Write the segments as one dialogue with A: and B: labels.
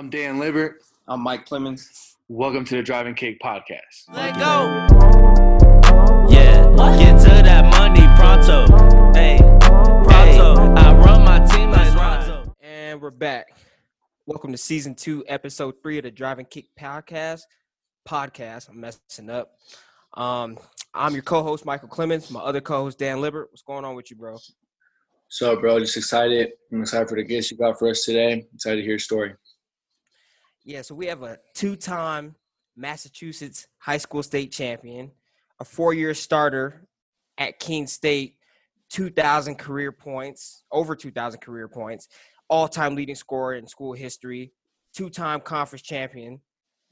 A: I'm Dan Libert.
B: I'm Mike Clemens.
A: Welcome to the Driving Kick Podcast.
C: Let go. Yeah, get to that money pronto. Hey, pronto. I run my team like Ronto.
D: And we're back. Welcome to season two, episode three of the Driving Kick Podcast. Podcast. I'm messing up. Um, I'm your co-host Michael Clemens. My other co-host Dan Libert. What's going on with you, bro?
B: So, bro, just excited. I'm excited for the guest you got for us today. Excited to hear your story.
D: Yeah, so we have a two-time Massachusetts high school state champion, a four-year starter at Keene State, 2,000 career points, over 2,000 career points, all-time leading scorer in school history, two-time conference champion,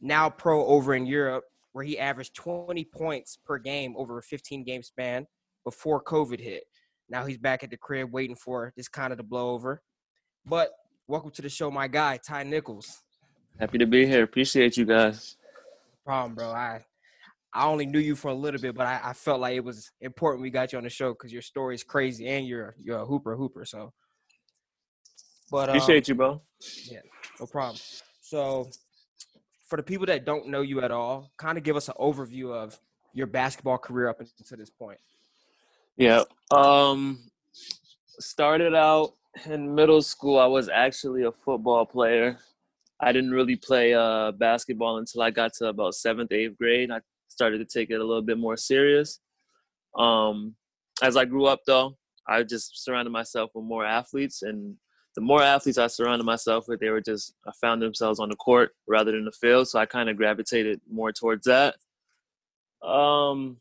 D: now pro over in Europe, where he averaged 20 points per game over a 15-game span before COVID hit. Now he's back at the crib waiting for this kind of to blow over. But welcome to the show, my guy, Ty Nichols.
E: Happy to be here. Appreciate you guys.
D: No problem, bro. I I only knew you for a little bit, but I, I felt like it was important we got you on the show because your story is crazy and you're you're a hooper hooper. So, but um,
E: Appreciate you, bro.
D: Yeah, no problem. So, for the people that don't know you at all, kind of give us an overview of your basketball career up until this point.
E: Yeah. Um started out in middle school. I was actually a football player. I didn't really play uh basketball until I got to about seventh, eighth grade. I started to take it a little bit more serious. Um as I grew up though, I just surrounded myself with more athletes and the more athletes I surrounded myself with, they were just I found themselves on the court rather than the field. So I kind of gravitated more towards that. Um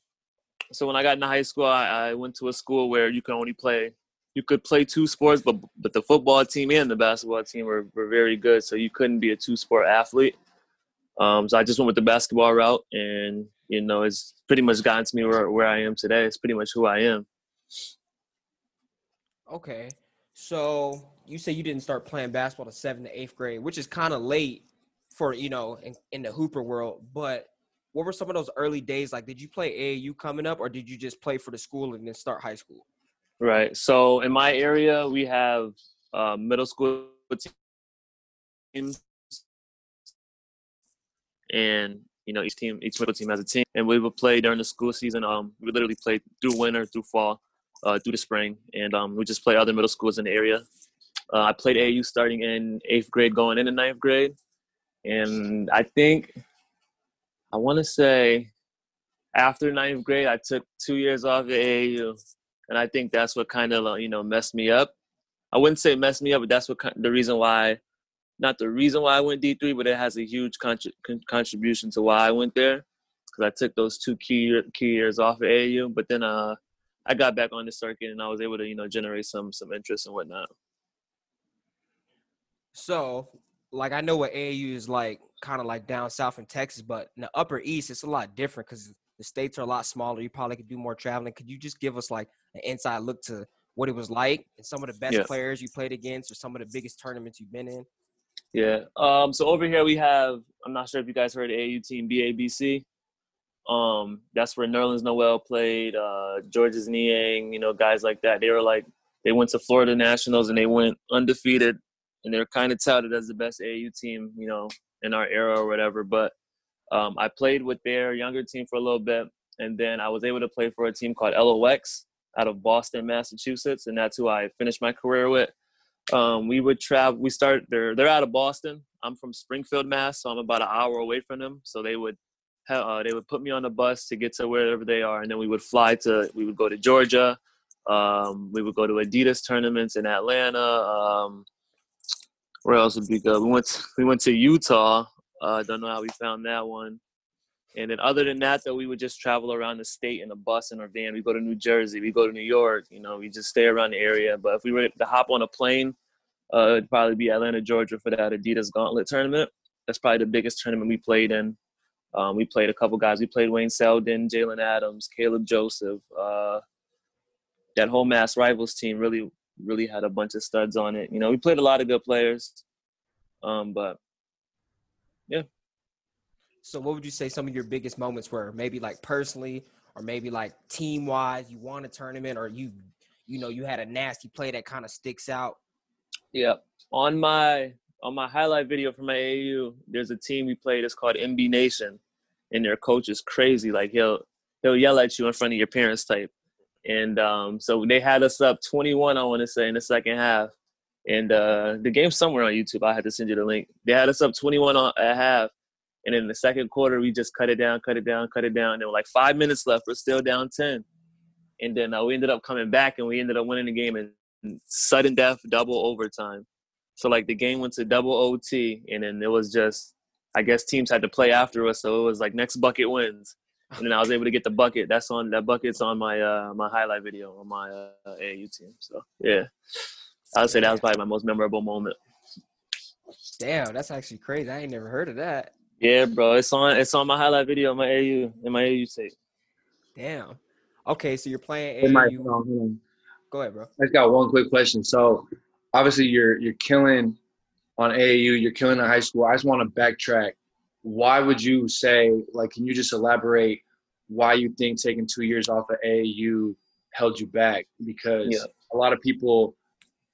E: so when I got into high school, I, I went to a school where you can only play, you could play two sports, but but the football team and the basketball team were, were very good, so you couldn't be a two sport athlete. Um, so I just went with the basketball route, and you know, it's pretty much gotten to me where where I am today. It's pretty much who I am.
D: Okay, so you say you didn't start playing basketball to seventh to eighth grade, which is kind of late for you know in, in the hooper world. But what were some of those early days like? Did you play AAU coming up, or did you just play for the school and then start high school?
E: Right. So in my area, we have uh, middle school teams, and you know each team, each middle team has a team, and we would play during the school season. Um, we literally play through winter, through fall, uh, through the spring, and um, we just play other middle schools in the area. Uh, I played AAU starting in eighth grade, going into ninth grade, and I think I want to say after ninth grade, I took two years off at AAU, and I think that's what kind of you know messed me up. I wouldn't say messed me up, but that's what the reason why, not the reason why I went D three, but it has a huge contri- con- contribution to why I went there because I took those two key key years off at AAU. But then uh, I got back on the circuit, and I was able to you know generate some some interest and whatnot.
D: So, like, I know what AAU is like, kind of like down south in Texas, but in the Upper East, it's a lot different because the states are a lot smaller. You probably could do more traveling. Could you just give us like an inside look to what it was like and some of the best players you played against, or some of the biggest tournaments you've been in?
E: Yeah. Um, so over here we have, I'm not sure if you guys heard the AU team BABC. Um, that's where Nerlens Noel played, uh, Georges Niang, you know, guys like that. They were like, they went to Florida Nationals and they went undefeated and they're kind of touted as the best AU team, you know, in our era or whatever. But um, I played with their younger team for a little bit and then I was able to play for a team called LOX out of Boston, Massachusetts. And that's who I finished my career with um, we would travel. We start. They're they're out of Boston. I'm from Springfield, Mass, so I'm about an hour away from them. So they would uh, they would put me on the bus to get to wherever they are, and then we would fly to. We would go to Georgia. Um, we would go to Adidas tournaments in Atlanta. Um, where else would we go? We went to, we went to Utah. Uh, don't know how we found that one. And then other than that, though, we would just travel around the state in a bus and a van. We go to New Jersey, we go to New York. You know, we just stay around the area. But if we were to hop on a plane, uh, it'd probably be Atlanta, Georgia for that Adidas Gauntlet tournament. That's probably the biggest tournament we played in. Um, we played a couple guys. We played Wayne Selden, Jalen Adams, Kaleb Joseph. Uh, that whole Mass Rivals team really, really had a bunch of studs on it. You know, we played a lot of good players. Um, but
D: So, what would you say some of your biggest moments were? Maybe like personally, or maybe like team wise, you won a tournament, or you, you know, you had a nasty play that kind of sticks out.
E: Yeah. On my
F: on my highlight video for my AAU, there's a team we played. It's called MB Nation, and their coach is crazy. Like he'll he'll yell at you in front of your parents type. And um, so they had us up 21, I want to say, in the second half. And uh, the game's somewhere on YouTube. I had to send you the link. They had us up 21 on, at half. And in the second quarter, we just cut it down, cut it down, cut it down. And there were like five minutes left. We're still down 10. And then uh, we ended up coming back and we ended up winning the game in sudden death, double overtime. So like the game went to double OT. And then it was just, I guess teams had to play after us. So it was like next bucket wins and then I was able to get the bucket. That's on that bucket's on my uh my highlight video on my uh, AAU team. So yeah, I would say that was probably my most memorable moment.
D: Damn, that's actually crazy. I ain't never heard of that.
F: Yeah, bro, it's on it's on my highlight video on my AU in my AU tape.
D: Damn. Okay, so you're playing
B: Hey, Mike,
D: AAU.
B: hold on, hold on.
D: Go ahead, bro.
B: I just got one quick question. So, obviously, you're you're killing on AAU. You're killing in high school. I just want to backtrack. Why would you say like? Can you just elaborate why you think taking two years off of AAU held you back? Because
F: Yeah.
B: a lot of people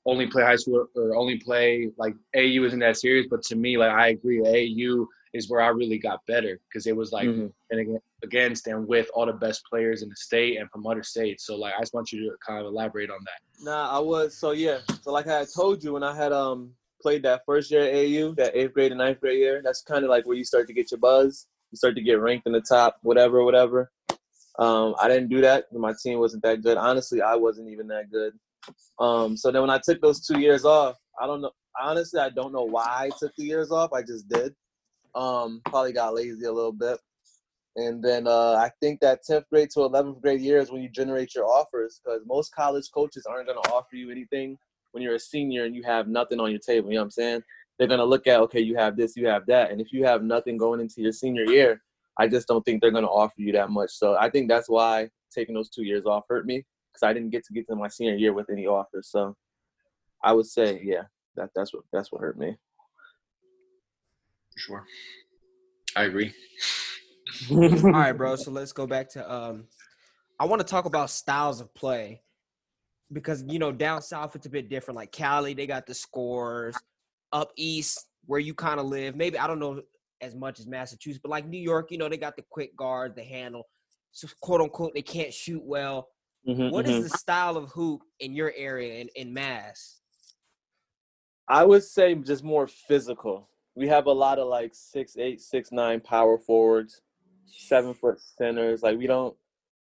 B: only play high school or only play like AU isn't that serious. But to me, like I agree, AAU is where I really got better because it was like
F: Mhm.
B: and against and with all the best players in the state and from other states. So like I just want you to kind of elaborate on that.
F: Nah, I was so yeah. So like I had told you when I had um played that first year at AU, that eighth grade and ninth grade year, that's kind of like where you start to get your buzz. You start to get ranked in the top, whatever, whatever. Um, I didn't do that. My team wasn't that good. Honestly, I wasn't even that good. Um, so then when I took those two years off, I don't know. Honestly, I don't know why I took the years off. I just did. Um, probably got lazy a little bit. And then uh, I think that 10th grade to 11th grade year is when you generate your offers because most college coaches aren't going to offer you anything when you're a senior and you have nothing on your table. You know what I'm saying? They're going to look at, okay, you have this, you have that. And if you have nothing going into your senior year, I just don't think they're going to offer you that much. So I think that's why taking those two years off hurt me because I didn't get to get to my senior year with any offers. So I would say, yeah, that, that's what that's what hurt me.
B: For sure. I agree.
D: All right, bro. So let's go back to um I want to talk about styles of play because you know down south it's a bit different. Like Cali, they got the scores. Up east, where you kind of live, maybe I don't know as much as Massachusetts, but like New York, you know, they got the quick guards, the handle, so quote unquote, they can't shoot well.
F: Mhm,
D: What is
F: mhm.
D: the style of hoop in your area in, in Mass?
F: I would say just more physical. We have a lot of like six eight, six nine power forwards, seven foot centers. Like we don't.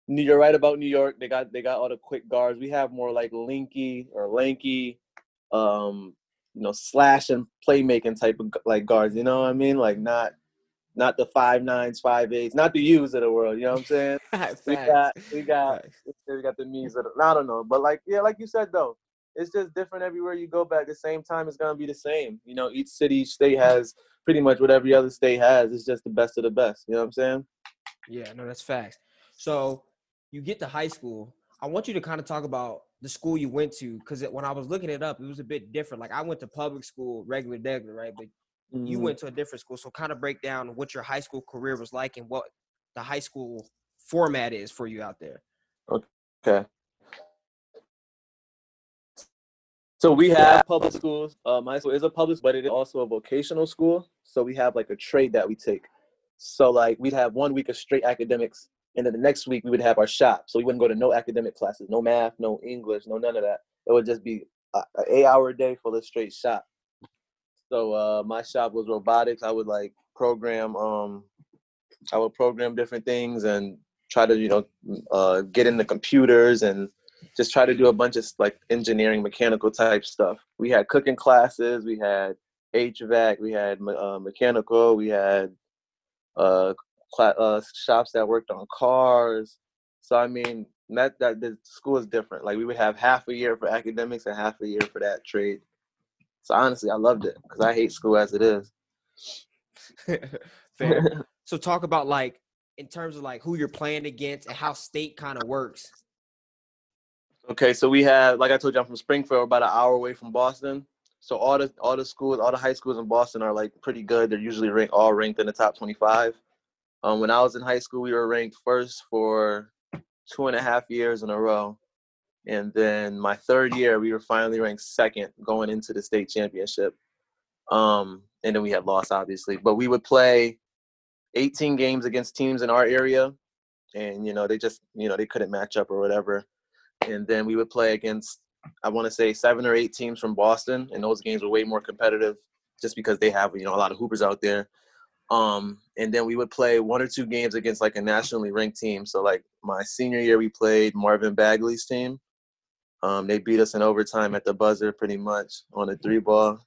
F: You're right about New York. They got they got all the quick guards. We have more like linky or lanky, um, you know, slash and playmaking type of like guards. You know what I mean? Like not not the five nines, five eights, not the U's of the world. You know what I'm saying? We got we got we got the means of the, I don't know, but like yeah, like you said though, it's just different everywhere you go. But at the same time, it's gonna be the same. You know, each city, each state has pretty much what every other state has. It's just the best of the best. You know what I'm saying?
D: Yeah, no, that's facts. So you get to high school. I want you to kind of talk about the school you went to because when I was looking it up, it was a bit different. Like I went to public school, regular, regular, right? But you
F: Mhm.
D: went to a different school. So kind of break down what your high school career was like and what the high school format is for you out there.
F: Okay. So we have public schools. Uh, my school is a public, but it is also a vocational school. So we have like a trade that we take. So like we'd have one week of straight academics, and then the next week we would have our shop. So we wouldn't go to no academic classes, no math, no English, no none of that. It would just be a, a eight hour day full of straight shop. So uh, my shop was robotics. I would like program. Um, I would program different things and try to you know uh, get in the computers and just try to do a bunch of like engineering mechanical type stuff. We had cooking classes we had hvac we had uh, mechanical we had uh, cla- uh, shops that worked on cars. So i mean that that the school is different. Like we would have half a year for academics and half a year for that trade. So honestly i loved it because i hate school as it is.
D: Fair. so talk about like in terms of like who you're playing against and how state kind of works.
F: Okay, so we have, like I told you, I'm from Springfield, about an hour away from Boston. So all the all the schools, all the high schools in Boston are like pretty good. They're usually ranked all ranked in the top 25. Um, when I was in high school, we were ranked first for two and a half years in a row, and then my third year, we were finally ranked second going into the state championship. Um, and then we had lost, obviously. But we would play 18 games against teams in our area, and you know they just you know they couldn't match up or whatever. And then we would play against I want to say seven or eight teams from Boston, and those games were way more competitive, just because they have you know a lot of hoopers out there. Um, and then we would play one or two games against like a nationally ranked team. So like my senior year, we played Marvin Bagley's team. Um, they beat us in overtime at the buzzer, pretty much on a three ball.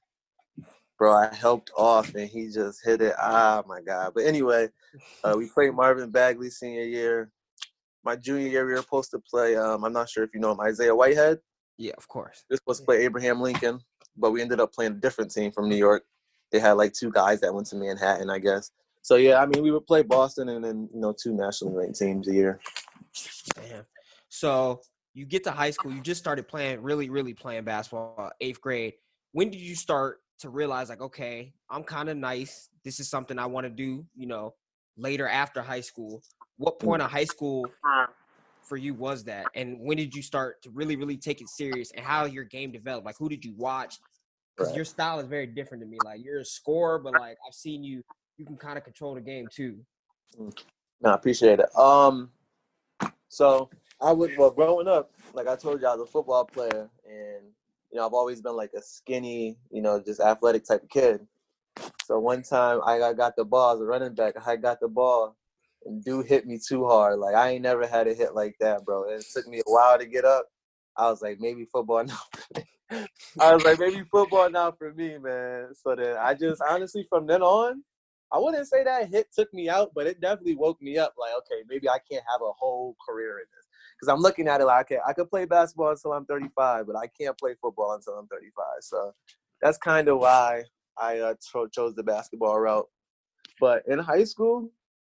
F: Bro, I helped off and he just hit it. Ah, my God. But anyway, uh, we played Marvin Bagley senior year. My junior year, we were supposed to play. Um, I'm not sure if you know him, Isaiah Whitehead.
D: Yeah, of course.
F: This was supposed to play Abraham Lincoln, but we ended up playing a different team from New York. They had like two guys that went to Manhattan, I guess. So yeah, I mean, we would play Boston and then you know two nationally ranked teams a year.
D: Damn. So you get to high school, you just started playing, really, really playing basketball, eighth grade. When did you start to realize, like, okay, I'm kind of nice. This is something I want to do, you know, later after high school? What point of high school for you was that? And when did you start to really, really take it serious and how your game developed? Like, who did you watch? Because
F: Right.
D: your style is very different to me. Like, you're a scorer, but like, I've seen you, you can kind of control the game too.
F: No, I appreciate it. Um, so I would well growing up, like I told you, I was a football player, and you know I've always been like a skinny, you know, just athletic type of kid. So one time I got- got the ball as a running back. I got the ball, dude hit me too hard. Like I ain't never had a hit like that, bro. It took me a while to get up. I was like, maybe football not. I was like, maybe football not for me, man. So then I just honestly from then on, I wouldn't say that hit took me out, but it definitely woke me up. Like, okay, maybe I can't have a whole career in this because I'm looking at it like, okay, I could play basketball until I'm 35, but I can't play football until I'm 35. So that's kind of why I uh, cho- chose the basketball route. But in high school,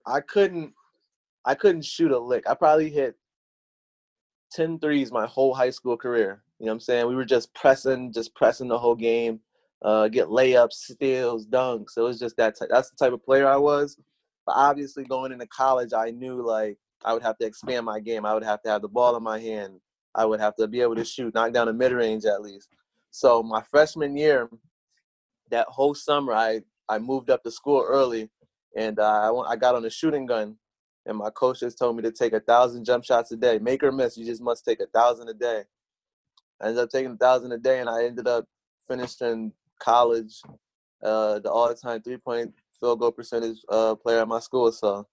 F: I couldn't, I couldn't shoot a lick. I probably hit 10 threes my whole high school career. You know what I'm saying? We were just pressing, just pressing the whole game uh, get layups, steals, dunks. It was just that. Type, that's the type of player I was. But obviously, going into college, I knew like I would have to expand my game. I would have to have the ball in my hand. I would have to be able to shoot, knock down a mid range at least. So my freshman year, that whole summer, I I moved up to school early, and uh, I I got on a shooting gun, and my coach just told me to take a thousand jump shots a day, make or miss. You just must take a thousand a day. I ended up taking a thousand a day, and I ended up finishing college, uh, the all-time three-point field goal percentage uh, player at my school. So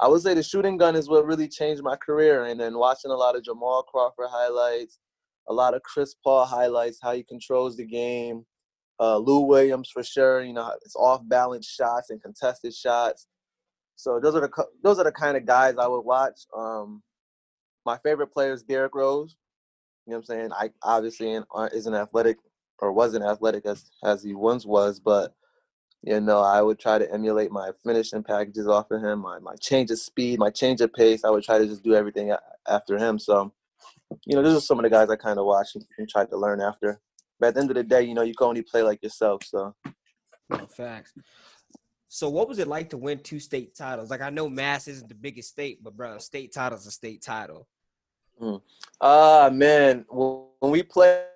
F: I would say the shooting gun is what really changed my career. And then watching a lot of Jamal Crawford highlights, a lot of Chris Paul highlights, how he controls the game. Uh, Lou Williams for sure. You know, it's off-balance shots and contested shots. So those are the those are the kind of guys I would watch. Um, my favorite player is Derrick Rose. You know what I'm saying? I obviously isn't athletic or wasn't athletic as as he once was, but you know, I would try to emulate my finishing packages off of him, my my change of speed, my change of pace. I would try to just do everything after him. So, you know, those are some of the guys I kind of watched and, and tried to learn after. But at the end of the day, you know, you can only play like yourself. So,
D: No facts. So what was it like to win two state titles? Like I know Mass isn't the biggest state, but bro, state title's a state title.
F: ah man, when we play,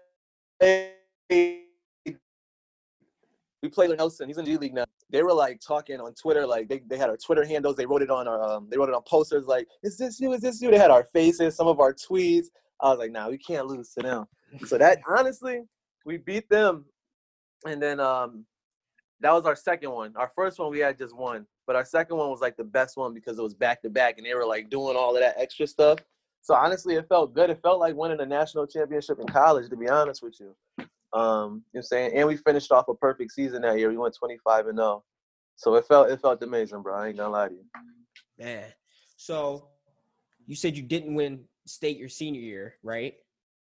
F: we played Nelson. He's in G League now. They were like talking on Twitter, like they, they had our Twitter handles. They wrote it on our um, they wrote it on posters. Like, is this you? Is this you? They had our faces, some of our tweets. I was like, nah, we can't lose to them. So that honestly, we beat them, and then um, that was our second one. Our first one we had just one, but our second one was like the best one because it was back to back, and they were like doing all of that extra stuff. So honestly, it felt good. It felt like winning a national championship in college, to be honest with you. Um, you know what I'm saying? And we finished off a perfect season that year. We went 25 and 0. So it felt it felt amazing, bro. I ain't gonna lie to you.
D: Man. So you said you didn't win state your senior year, right?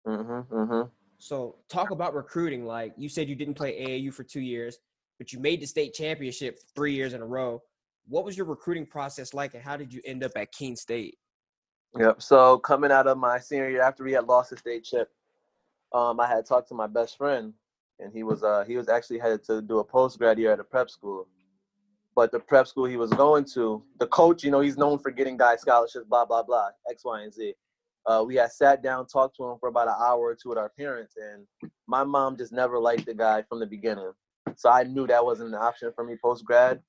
F: Mm-hmm. Mm-hmm.
D: So talk about recruiting. Like you said you didn't play AAU for two years, but you made the state championship three years in a row. What was your recruiting process like and how did you end up at Keene State?
F: Yep. So coming out of my senior year after we had lost the state chip, um, I had talked to my best friend, and he was uh he was actually headed to do a post grad year at a prep school. But the prep school he was going to, the coach, you know, he's known for getting guys scholarships, blah blah blah, X, Y, and Z. Uh, we had sat down, talked to him for about an hour or two with our parents, and my mom just never liked the guy from the beginning. so I knew that wasn't an option for me post grad.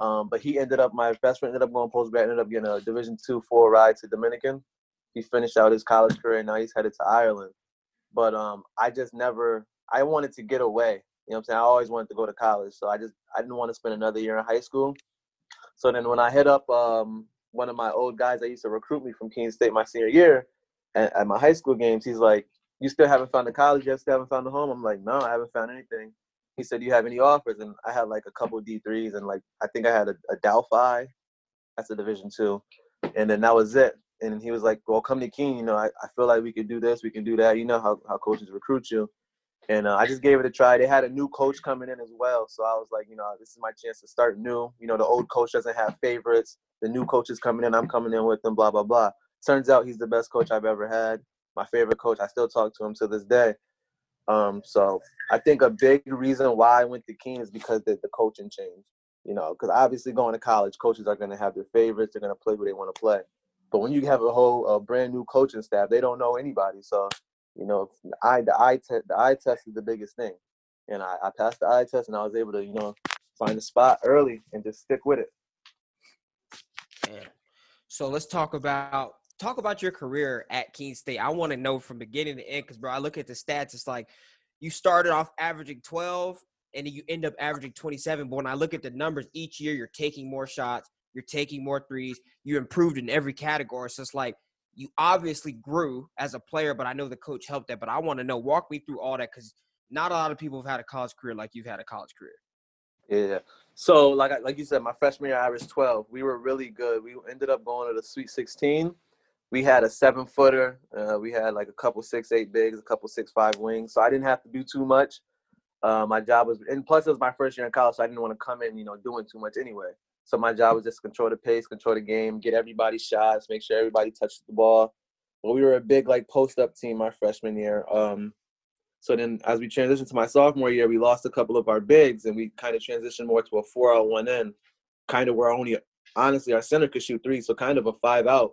F: Um, but he ended up, my best friend ended up going post grad, ended up getting a Division two four ride to Dominican. He finished out his college career, and now he's headed to Ireland. But um, I just never, I wanted to get away. You know what I'm saying? I always wanted to go to college, so I just, I didn't want to spend another year in high school. So then when I hit up um, one of my old guys that used to recruit me from Keene State my senior year, at, at my high school games, he's like, "You still haven't found a college yet? Still haven't found a home?" I'm like, "No, I haven't found anything." He said, "Do you have any offers?" And I had like a couple D threes, and like I think I had a, Adelphi, that's a Division two, and then that was it. And he was like, "Well, come to Keene. You know, I, I feel like we can do this, we can do that. You know how how coaches recruit you." And uh, I just gave it a try. They had a new coach coming in as well, so I was like, you know, this is my chance to start new. You know, the old coach doesn't have favorites. The new coach is coming in. I'm coming in with them. Blah blah blah. Turns out he's the best coach I've ever had. My favorite coach. I still talk to him to this day. Um, so I think a big reason why I went to Keene is because the, the coaching changed. You know, because obviously going to college, coaches are going to have their favorites. They're going to play who they want to play. But when you have a whole brand new coaching staff, they don't know anybody. So you know, the eye the eye test the eye test is the biggest thing. And I, I passed the eye test, and I was able to you know find a spot early and just stick with it.
D: Yeah. So let's talk about talk about your career at Keene State. I want to know from beginning to end because, bro, I look at the stats. It's like you started off averaging 12 and then you end up averaging 27. But when I look at the numbers each year, you're taking more shots, you're taking more threes, you improved in every category. So it's like you obviously grew as a player, but I know the coach helped that. But I want to know, walk me through all that because not a lot of people have had a college career like you've had a college career.
F: Yeah. So like like you said, my freshman year I averaged 12. We were really good. We ended up going to the Sweet 16. We had a seven footer. Uh, we had like a couple six eight bigs, a couple six five wings. So I didn't have to do too much. Uh, my job was, and plus it was my first year in college, so I didn't want to come in, you know, doing too much anyway. So my job was just control the pace, control the game, get everybody shots, make sure everybody touched the ball. But we were a big like post up team our freshman year. Um, so then as we transitioned to my sophomore year, we lost a couple of our bigs and we kind of transitioned more to a four out one in, kind of where only honestly our center could shoot three, so kind of a five out.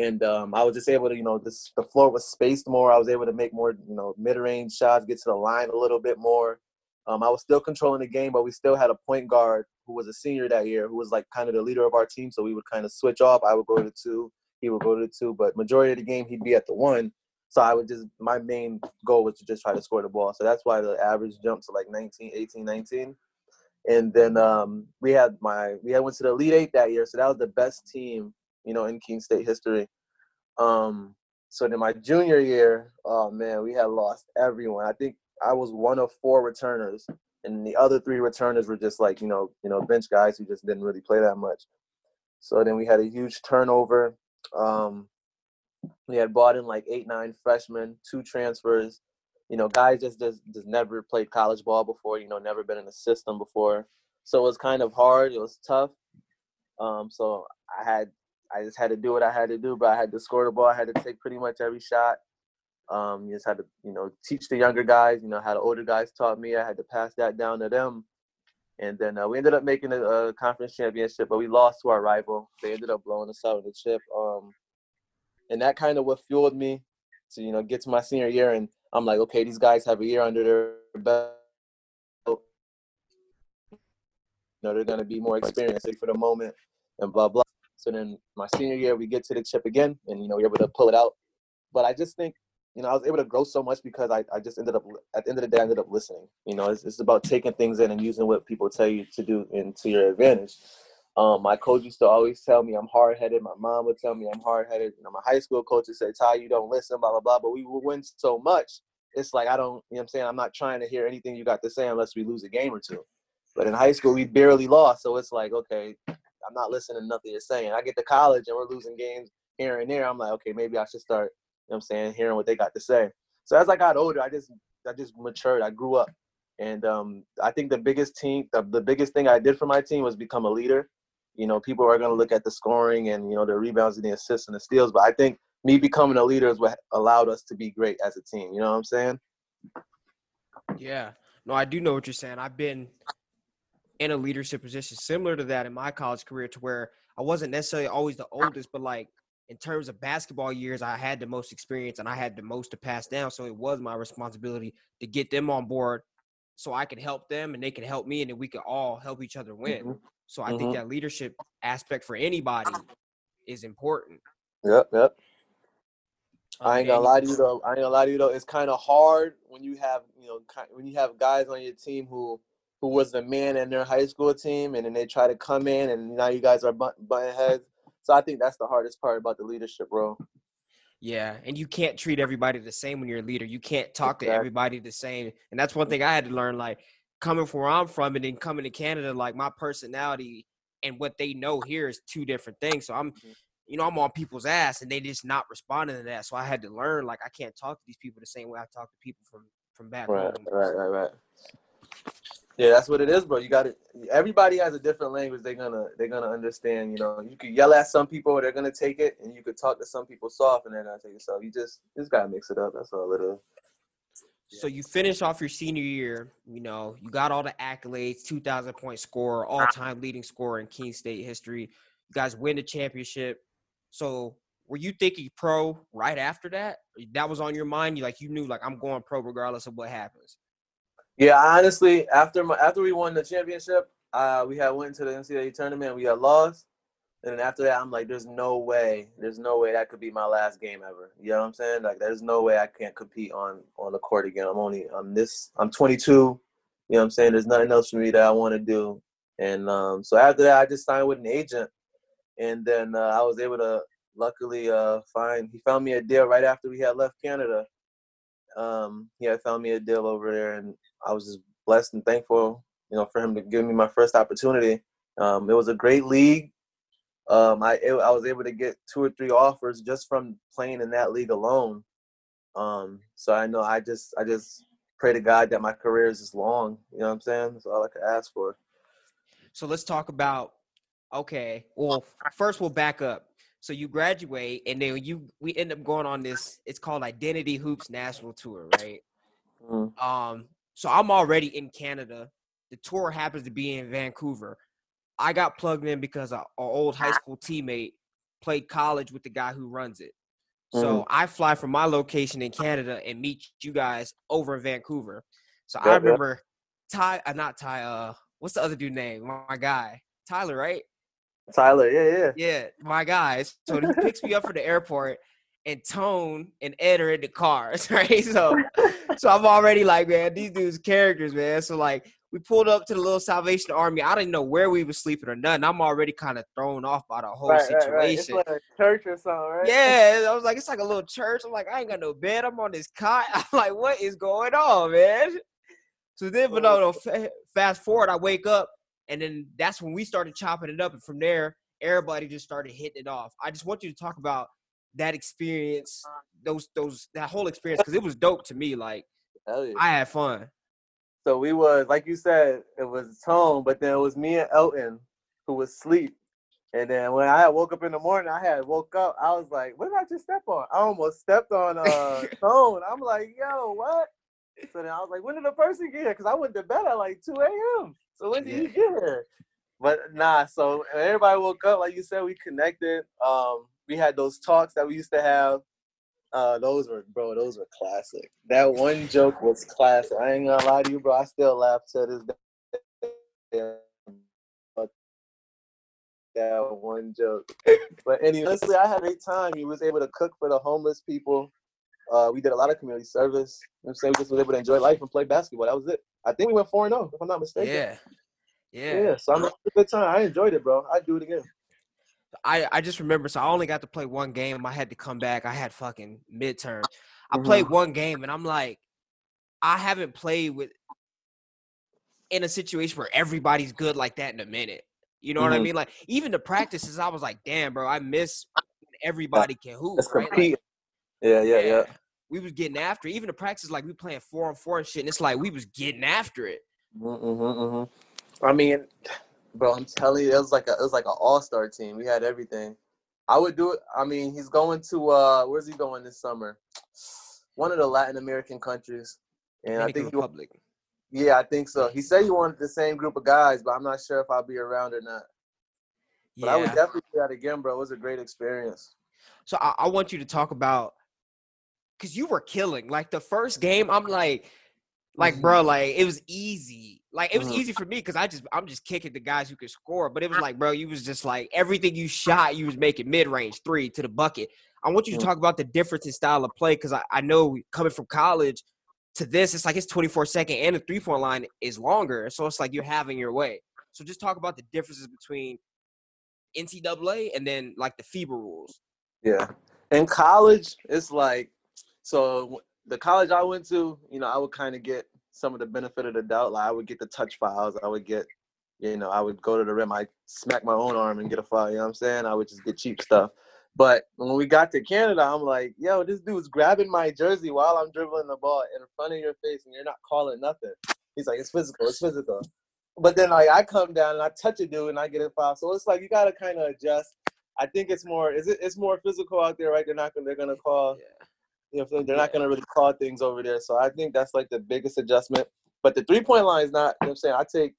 F: And um, I was just able to, you know, this the floor was spaced more. I was able to make more, you know, mid range shots, get to the line a little bit more. Um, I was still controlling the game, but we still had a point guard who was a senior that year, who was like kind of the leader of our team. So we would kind of switch off. I would go to the two, he would go to the two, but majority of the game he'd be at the one. So I would just my main goal was to just try to score the ball. So that's why the average jumped to like 19, 18, 19. And then um, we had my we had went to the Elite Eight that year. So that was the best team, you know, in Keene State history. Um, so then my junior year, oh man, we had lost everyone. I think I was one of four returners, and the other three returners were just like you know, you know, bench guys who just didn't really play that much. So then we had a huge turnover. Um, we had brought in like eight, nine freshmen, two transfers. You know, guys just just just never played college ball before. You know, never been in the system before. So it was kind of hard. It was tough. Um, so I had I just had to do what I had to do, but I had to score the ball. I had to take pretty much every shot. Um, you just had to, you know, teach the younger guys. You know, how the older guys taught me. I had to pass that down to them. And then uh, we ended up making a, a conference championship, but we lost to our rival. They ended up blowing us out of the chip. Um, and that kind of what fueled me to, you know, get to my senior year. And I'm like, okay, these guys have a year under their belt. You know, they're gonna be more experienced for the moment, and blah blah. So then my senior year, we get to the chip again, and you know, we're able to pull it out. But I just think, you know, I was able to grow so much because I, I just ended up at the end of the day, I ended up listening. You know, it's, it's about taking things in and using what people tell you to do and to your advantage. Um, my coach used to always tell me I'm hard headed. My mom would tell me I'm hard headed. You know, my high school coach would say, Ty, you don't listen, blah, blah, blah. But we would win so much. It's like I don't, you know I'm saying? I'm not trying to hear anything you got to say unless we lose a game or two. But in high school, we barely lost. So it's like, okay, I'm not listening to nothing you're saying. I get to college and we're losing games here and there. I'm like, okay, maybe I should start, you know what I'm saying, hearing what they got to say. So as I got older, I just I just matured. I grew up. And um, I think the biggest team, the, the biggest thing I did for my team was become a leader. You know, people are going to look at the scoring and you know the rebounds and the assists and the steals, but I think me becoming a leader is what allowed us to be great as a team. You know what I'm saying?
D: Yeah. No, I do know what you're saying. I've been in a leadership position similar to that in my college career to where I wasn't necessarily always the oldest, but like in terms of basketball years, I had the most experience and I had the most to pass down. So it was my responsibility to get them on board so I can help them and they can help me and then we can all help each other win.
F: Mhm.
D: So I think
F: Mhm.
D: that leadership aspect for anybody is important.
F: Yep, yep. I ain't gonna lie to you though. I ain't gonna lie to you though. It's kind of hard when you have you know when you have guys on your team who who was the man in their high school team, and then they try to come in, and now you guys are butt, butting heads. So I think that's the hardest part about the leadership role.
D: Yeah, and you can't treat everybody the same when you're a leader. You can't talk to everybody the same. And that's one thing I had to learn like coming from where I'm from and then coming to Canada like my personality and what they know here is two different things. So I'm
F: Mhm.
D: you know, I'm on people's ass and they just not responding to that. So I had to learn like I can't talk to these people the same way I talk to people from from back
F: Right,
D: home.
F: right, right, right. Yeah, that's what it is, bro. You got to. Everybody has a different language. They're gonna they're gonna understand. You know, you could yell at some people, they're gonna take it, and you could talk to some people soft, and they're gonna take it. So you just you just gotta mix it up. That's all it is.
D: So you finish off your senior year, you know, you got all the accolades, 2000 point score, all-time leading scorer in Keene State history. You guys win the championship. So were you thinking pro right after that? That was on your mind? You like you knew like I'm going pro regardless of what happens.
F: Yeah, honestly, after my after we won the championship, uh, we had went to the NCAA tournament. We had lost, and then after that, I'm like, there's no way, there's no way that could be my last game ever. You know what I'm saying? Like, there's no way I can't compete on on the court again. I'm only I'm this I'm 22. You know what I'm saying? There's nothing else for me that I want to do. And um, so after that, I just signed with an agent, and then uh, I was able to luckily uh, find he found me a deal right after we had left Canada. Um, he had found me a deal over there, and I was just blessed and thankful, you know, for him to give me my first opportunity. Um, it was a great league. Um, I it, I was able to get two or three offers just from playing in that league alone. Um, so I know I just I just pray to God that my career is as long. You know what I'm saying? That's all I could ask for.
D: So let's talk about okay. Well, first we'll back up. So you graduate and then you we end up going on this it's called Identity Hoops National Tour, right?
F: Mm.
D: Um, so I'm already in Canada. The tour happens to be in Vancouver. I got plugged in because our old high school teammate played college with the guy who runs it. So I fly from my location in Canada and meet you guys over in Vancouver. So I
F: Yep, yep.
D: remember Ty, uh, not Ty. Uh, what's the other dude name? My guy, Tyler, right?
F: Tyler, yeah, yeah.
D: Yeah, my guys. So he picks me up from the airport, and Tone and Ed are in the cars, right? So, so I'm already like, man, these dudes characters, man. So like, we pulled up to the little Salvation Army. I didn't know where we was sleeping or nothing. I'm already kind of thrown off by the whole
F: Right, right,
D: situation.
F: right. It's like a church or something, right?
D: Yeah, I was like, it's like a little church. I'm like, I ain't got no bed. I'm on this cot. I'm like, what is going on, man? So then, but no, no, fast forward, I wake up, and then that's when we started chopping it up, and from there, everybody just started hitting it off. I just want you to talk about that experience, those, those, that whole experience, because it was dope to me. Like,
F: yeah.
D: I had fun.
F: So we was like you said, it was Tone, but then it was me and Elton who was asleep. And then when I woke up in the morning, I had woke up. I was like, "What did I just step on?" I almost stepped on uh Tone. I'm like, "Yo, what?" So then I was like, "When did the person get here?" Because I went to bed at like 2 a.m. So when did
D: Yeah.
F: he get here? But nah. So everybody woke up, like you said, we connected. Um, we had those talks that we used to have. Uh, those were, bro, those were classic. That one joke was classic. I ain't gonna lie to you, bro. I still laugh to this day. That one joke. But anyway, honestly, I had a great time. He was able to cook for the homeless people. Uh, we did a lot of community service. You know what I'm saying? We just was able to enjoy life and play basketball. That was it. I think we went 4 0, if I'm not mistaken.
D: Yeah. Yeah.
F: Yeah, so I'm having a good time. I enjoyed it, bro. I'd do it again.
D: I, I just remember, so I only got to play one game. I had to come back. I had fucking midterm. I
F: Mhm.
D: played one game, and I'm like, I haven't played with in a situation where everybody's good like that in a minute. You know what I
F: Mhm.
D: mean? Like even the practices, I was like, damn, bro, I miss everybody can hoop.
F: Let's
D: right? Like,
F: compete. yeah, yeah, yeah.
D: We was getting after it. even the practices, like we playing four on four and shit. And it's like we was getting after it.
F: Mm-hmm, mm-hmm. I mean, bro, I'm telling you, it was like a it was like an all star team. We had everything. I would do it. I mean, he's going to uh, where's he going this summer? One of the Latin American countries, and I
D: Dominican
F: think he,
D: Republic.
F: yeah, I think so. He said he wanted the same group of guys, but I'm not sure if I'll be around or not. But I would definitely do that again, bro. It was a great experience.
D: So I, I want you to talk about because you were killing. Like the first game, I'm like, Like, bro, like it was easy. Like it was
F: Mhm.
D: easy for me because I just I'm just kicking the guys who could score. But it was like, bro, you was just like everything you shot, you was making mid range three to the bucket. I want you to
F: Mhm.
D: talk about the difference in style of play because I, I know coming from college to this, it's like it's 24 second and the three point line is longer. So it's like you're having your way. So just talk about the differences between NCAA and then like the FIBA rules.
F: Yeah. In college, it's like so the college I went to, you know, I would kind of get some of the benefit of the doubt. Like I would get the touch fouls. I would get, you know, I would go to the rim. I smack my own arm and get a foul. You know what I'm saying? I would just get cheap stuff. But when we got to Canada, I'm like, yo, this dude's grabbing my jersey while I'm dribbling the ball in front of your face, and you're not calling nothing. He's like, it's physical, it's physical. But then like I come down and I touch a dude and I get a foul. So it's like you gotta kind of adjust. I think it's more is it it's more physical out there, right? They're not gonna they're gonna call you know what I'm saying? they're not gonna really call things over there. So I think that's like the biggest adjustment. But the three point line is not, you know what I'm saying? I take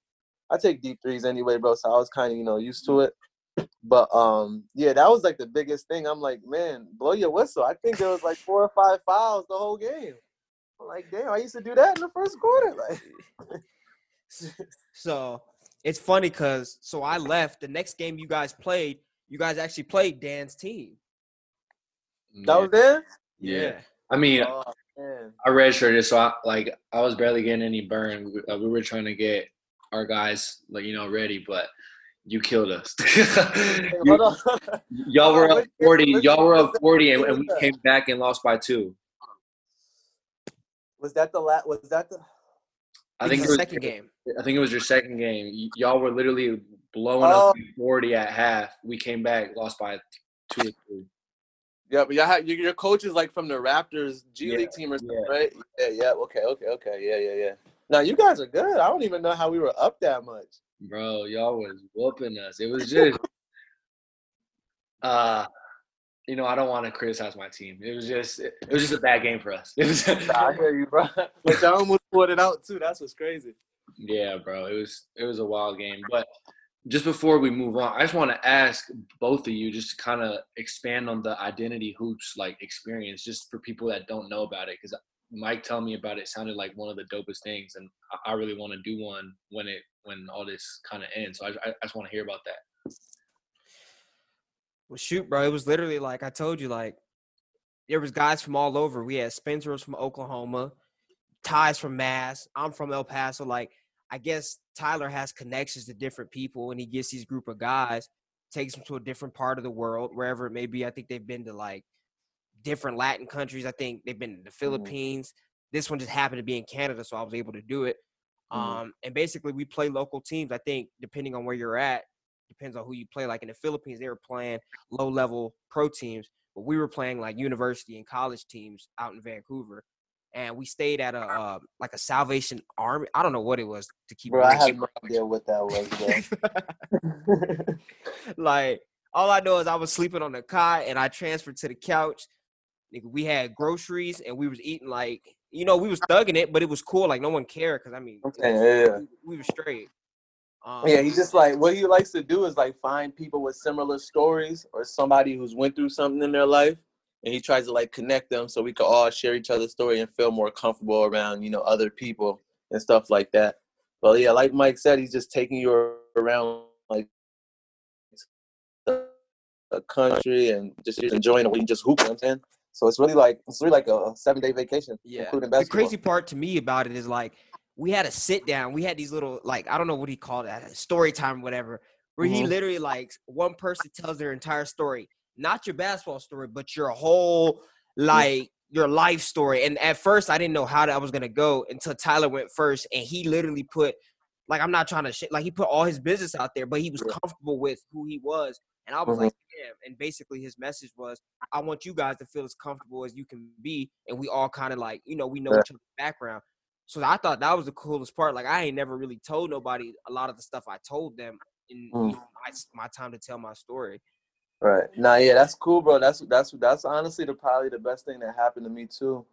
F: I take deep threes anyway, bro. So I was kind of, you know, used to it. But um, yeah, that was like the biggest thing. I'm like, man, blow your whistle. I think there was like four or five fouls the whole game. I'm like, damn, I used to do that in the first quarter. Like,
D: So it's funny because so I left. The next game you guys played, you guys actually played Dan's team.
F: that was there.
B: Yeah. I mean,
F: Oh
B: I redshirted, so I like I was barely getting any burn. We, uh, we were trying to get our guys like you know ready, but you killed us. you, y'all were up forty. Y'all were up forty, and, and we came back and lost by two.
F: was that the last? Was that the?
B: I think it
D: the
B: was
D: second game.
B: I think it was your second game. Y- y'all were literally blowing
F: Oh.
B: up forty at half. We came back, lost by two or three.
F: Yeah, but y'all your, your coach is like from the Raptors G
B: Yeah,
F: League team or something,
B: yeah.
F: right? Yeah, yeah. Okay, okay, okay. Yeah, yeah, yeah. Now you guys are good. I don't even know how we were up that much.
B: Bro, y'all was whooping us. It was just uh you know, I don't want to criticize my team. It was just it, it was just a bad game for us. It was
F: Nah, I hear you, bro. But y'all almost pulled it out too. That's what's crazy.
B: Yeah, bro. It was it was a wild game. But just before we move on, I just want to ask both of you just to kind of expand on the identity hoops like experience, just for people that don't know about it. Because Mike telling me about it sounded like one of the dopest things, and I- really want to do one when it when all this kind of ends. So I, I I just want to hear about that.
D: Well, shoot, bro. It was literally like I told you, like there was guys from all over. We had Spencer was from Oklahoma, Ty's from Mass. I'm from El Paso. Like I guess Tyler has connections to different people, and he gets these group of guys, takes them to a different part of the world, wherever it may be. I think they've been to like different Latin countries. I think they've been to the Philippines. This one just happened to be in Canada, so I was able to do it.
F: Mhm.
D: Um, and basically, we play local teams. I think depending on where you're at, depends on who you play. Like in the Philippines, they were playing low level pro teams, but we were playing like university and college teams out in Vancouver. And we stayed at a uh, like a Salvation Army. I don't know what it was to keep.
F: Bro, I have no idea what that was,
D: like all I know is I was sleeping on the cot and I transferred to the couch. Nigga, we had groceries and we was eating like you know we was thugging it, but it was cool. Like no one cared because I mean
F: saying,
D: was-
F: yeah.
D: we, we were straight. Um,
F: Yeah, he just like what he likes to do is like find people with similar stories or somebody who's went through something in their life, and he tries to like connect them so we could all share each other's story and feel more comfortable around you know other people and stuff like that. but yeah, like Mike said, he's just taking you around like a country and just enjoying it when you just hoop. You know what I'm saying? So it's really like it's really like a seven day vacation,
D: Yeah.
F: including
D: The crazy part to me about it is like we had a sit down. We had these little like I don't know what he called that story time, or whatever, where he
F: Mhm.
D: literally like one person tells their entire story, not your basketball story, but your whole like your life story. And at first, I didn't know how that was gonna go until Tyler went first, and he literally put like I'm not trying to shit like he put all his business out there, but he was comfortable with who he was. And I was
F: Mhm.
D: like, damn. And basically, his message was, I want you guys to feel as comfortable as you can be. And we all kind of like, you know, we know
F: Yeah.
D: each other's background. So I thought that was the coolest part. Like, I ain't never really told nobody a lot of the stuff I told them in
F: Mm.
D: you know, my, my time to tell my story.
F: Right. Nah, yeah, that's cool, bro. That's that's that's honestly the probably the best thing that happened to me too.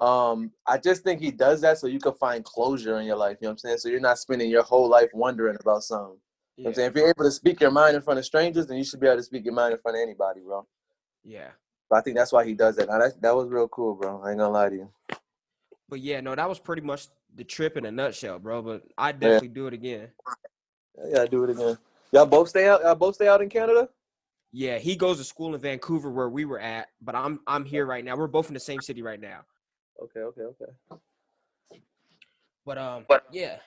F: Um, I just think he does that so you can find closure in your life. You know what I'm saying? So you're not spending your whole life wondering about something. You know what I'm saying? If you're able to speak your mind in front of strangers, then you should be able to speak your mind in front of anybody, bro.
D: Yeah.
F: But I think that's why he does that. Now that that was real cool, bro. I ain't gonna lie to you.
D: But yeah, no, that was pretty much the trip in a nutshell, bro. But I definitely do it again.
F: Yeah, do it again. Y'all both stay out. Y'all both stay out in Canada.
D: Yeah, he goes to school in Vancouver where we were at, but I'm I'm here right now. We're both in the same city right now.
F: Okay, okay, okay.
D: But um, but yeah.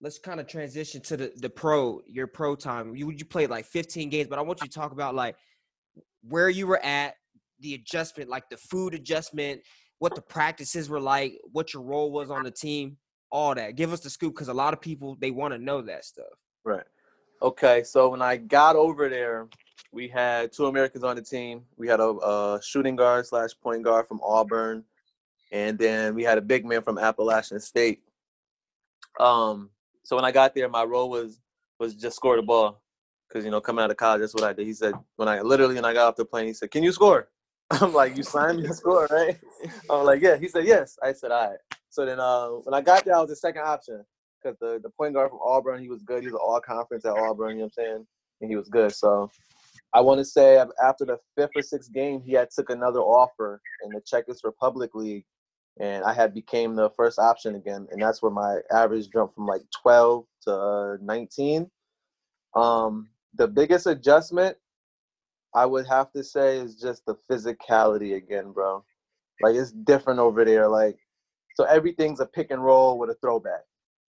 D: Let's kind of transition to the the pro your pro time. You you played like 15 games, but I want you to talk about like where you were at, the adjustment, like the food adjustment, what the practices were like, what your role was on the team, all that. Give us the scoop because a lot of people they want to know that stuff.
F: Right. Okay, so when I got over there, we had two Americans on the team. We had a, a shooting guard slash point guard from Auburn, and then we had a big man from Appalachian State. Um, so when I got there, my role was was just score the ball, because you know coming out of college, that's what I did. He said when I literally when I got off the plane, he said, "Can you score?" I'm like, "You signed me to score, right?" I'm like, "Yeah." He said, "Yes." I said, "All right." So then uh, when I got there, I was the second option because the, the point guard from Auburn, he was good. He was all conference at Auburn, you know what I'm saying? And he was good. So I want to say after the fifth or sixth game, he had took another offer in the Czech Republic League, and I had became the first option again, and that's where my average jumped from like 12 to uh, 19. Um, the biggest adjustment I would have to say is just the physicality again, bro. Like it's different over there. Like so everything's a pick and roll with a throwback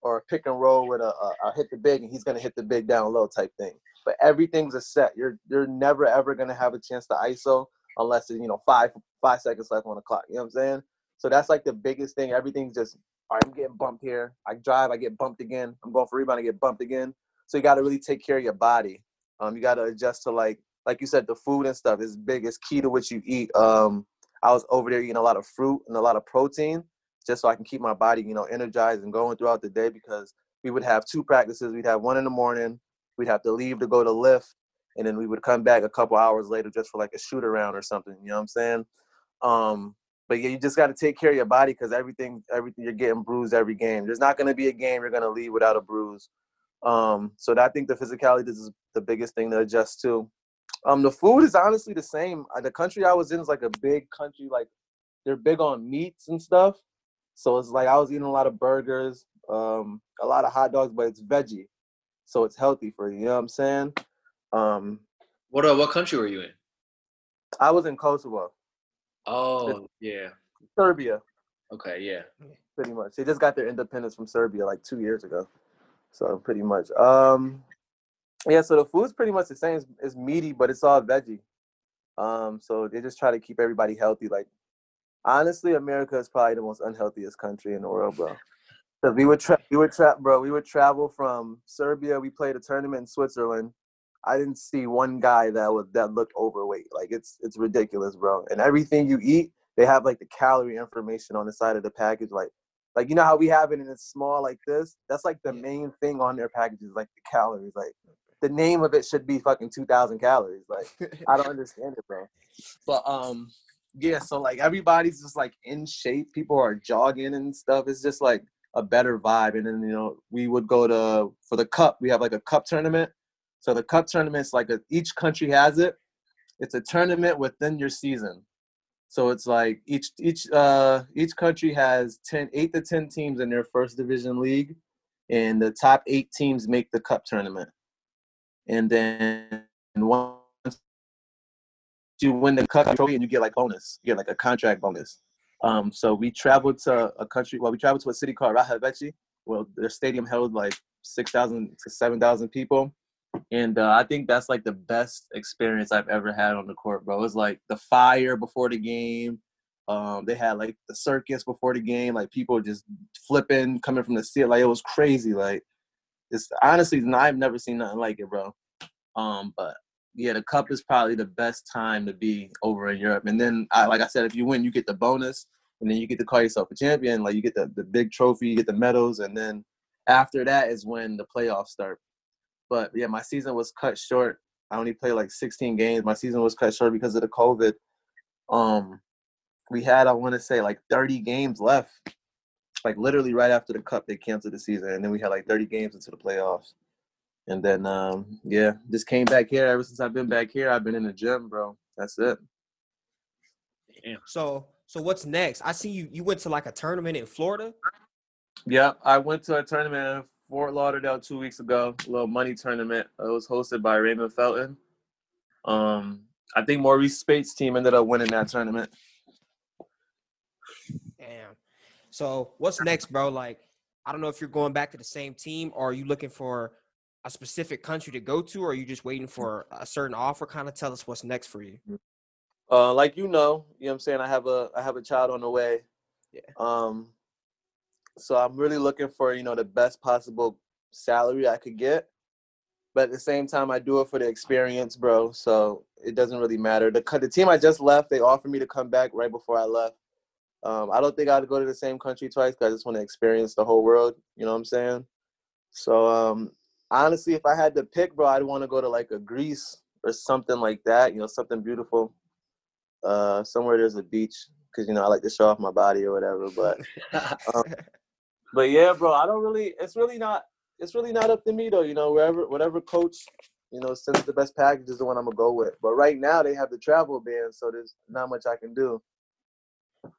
F: or a pick and roll with a, a, a hit the big and he's gonna hit the big down low type thing. But everything's a set. You're you're never ever gonna have a chance to ISO unless it's you know five five seconds left on the clock. You know what I'm saying? So that's like the biggest thing. Everything's just all right, I'm getting bumped here. I drive, I get bumped again. I'm going for rebound, I get bumped again. So you got to really take care of your body. Um, you got to adjust to like, like you said, the food and stuff is big. It's key to what you eat. Um, I was over there eating a lot of fruit and a lot of protein, just so I can keep my body, you know, energized and going throughout the day. Because we would have two practices. We'd have one in the morning. We'd have to leave to go to lift, and then we would come back a couple hours later just for like a shoot around or something. You know what I'm saying? Um, but yeah, you just got to take care of your body because everything, everything you're getting bruised every game. There's not going to be a game you're going to leave without a bruise. Um, so I think the physicality is the biggest thing to adjust to. Um, the food is honestly the same. Uh, the country I was in is like a big country, like they're big on meats and stuff. So it's like I was eating a lot of burgers, um, a lot of hot dogs, but it's veggie, so it's healthy for you. You know what I'm saying? Um,
B: What uh, what country were you in?
F: I was in Kosovo,
B: Oh yeah.
F: Serbia.
B: Okay, yeah.
F: pretty much. They just got their independence from Serbia like two years ago. So pretty much. Um yeah, so the food's pretty much the same. It's, it's meaty, but it's all veggie. Um, so they just try to keep everybody healthy. Like honestly, America is probably the most unhealthiest country in the world, bro. Cause we would tra- we would tra- bro, we would travel from Serbia. We played a tournament in Switzerland. I didn't see one guy that was that looked overweight. Like it's it's ridiculous, bro. And everything you eat, they have like the calorie information on the side of the package. Like like you know how we have it and it's small like this. That's like the main thing on their packages, like the calories. Like the name of it should be fucking two thousand calories. Like I don't understand it, bro. But um, yeah. So like everybody's just like in shape. People are jogging and stuff. It's just like a better vibe. And then you know we would go to for the cup. We have like a cup tournament. So the cup tournament's like a, each country has it. It's a tournament within your season. So it's like each each uh each country has 10 8 to 10 teams in their first division league and the top 8 teams make the cup tournament. And then once you win the cup trophy and you get like bonus, you get like a contract bonus. Um so we traveled to a country well we traveled to a city called Rahoveci. Well their stadium held like 6,000 to 7,000 people and uh, I think that's like the best experience I've ever had on the court, bro. It was like the fire before the game. Um, they had like the circus before the game, like people just flipping, coming from the seat. Like it was crazy. Like it's honestly, I've never seen nothing like it, bro. Um, but yeah, the cup is probably the best time to be over in Europe. And then, I, like I said, if you win, you get the bonus, and then you get to call yourself a champion. Like you get the the big trophy, you get the medals, and then after that is when the playoffs start. But yeah, my season was cut short. I only played like 16 games. My season was cut short because of the COVID. Um, we had I want to say like 30 games left. Like literally right after the cup, they canceled the season, and then we had like 30 games into the playoffs. And then um, yeah, just came back here. Ever since I've been back here, I've been in the gym, bro. That's it. Damn.
D: So so what's next? I see you you went to like a tournament in Florida.
F: Yeah, I went to a tournament in Fort Lauderdale two weeks ago, a little money tournament. It was hosted by Raymond Felton. Um, I think Maurice Spate's team ended up winning that tournament.
D: Damn. So what's next, bro? Like, I don't know if you're going back to the same team or are you looking for a specific country to go to or are you just waiting for a certain offer? Kind of tell us what's next for you.
F: Uh, like you know, you know what I'm saying. I have a I have a child on the way.
D: Yeah.
F: Um, so I'm really looking for you know the best possible salary I could get, but at the same time I do it for the experience, bro. So it doesn't really matter. The the team I just left, they offered me to come back right before I left. Um, I don't think I'd go to the same country twice because I just want to experience the whole world. You know what I'm saying? So um, honestly, if I had to pick, bro, I'd want to go to like a Greece or something like that. You know, something beautiful uh, somewhere there's a beach because you know I like to show off my body or whatever. But um, but yeah, bro, I don't really. It's really not. It's really not up to me though. You know, wherever whatever coach you know sends the best package is the one I'm gonna go with. But right now they have the travel ban, so there's not much I can do.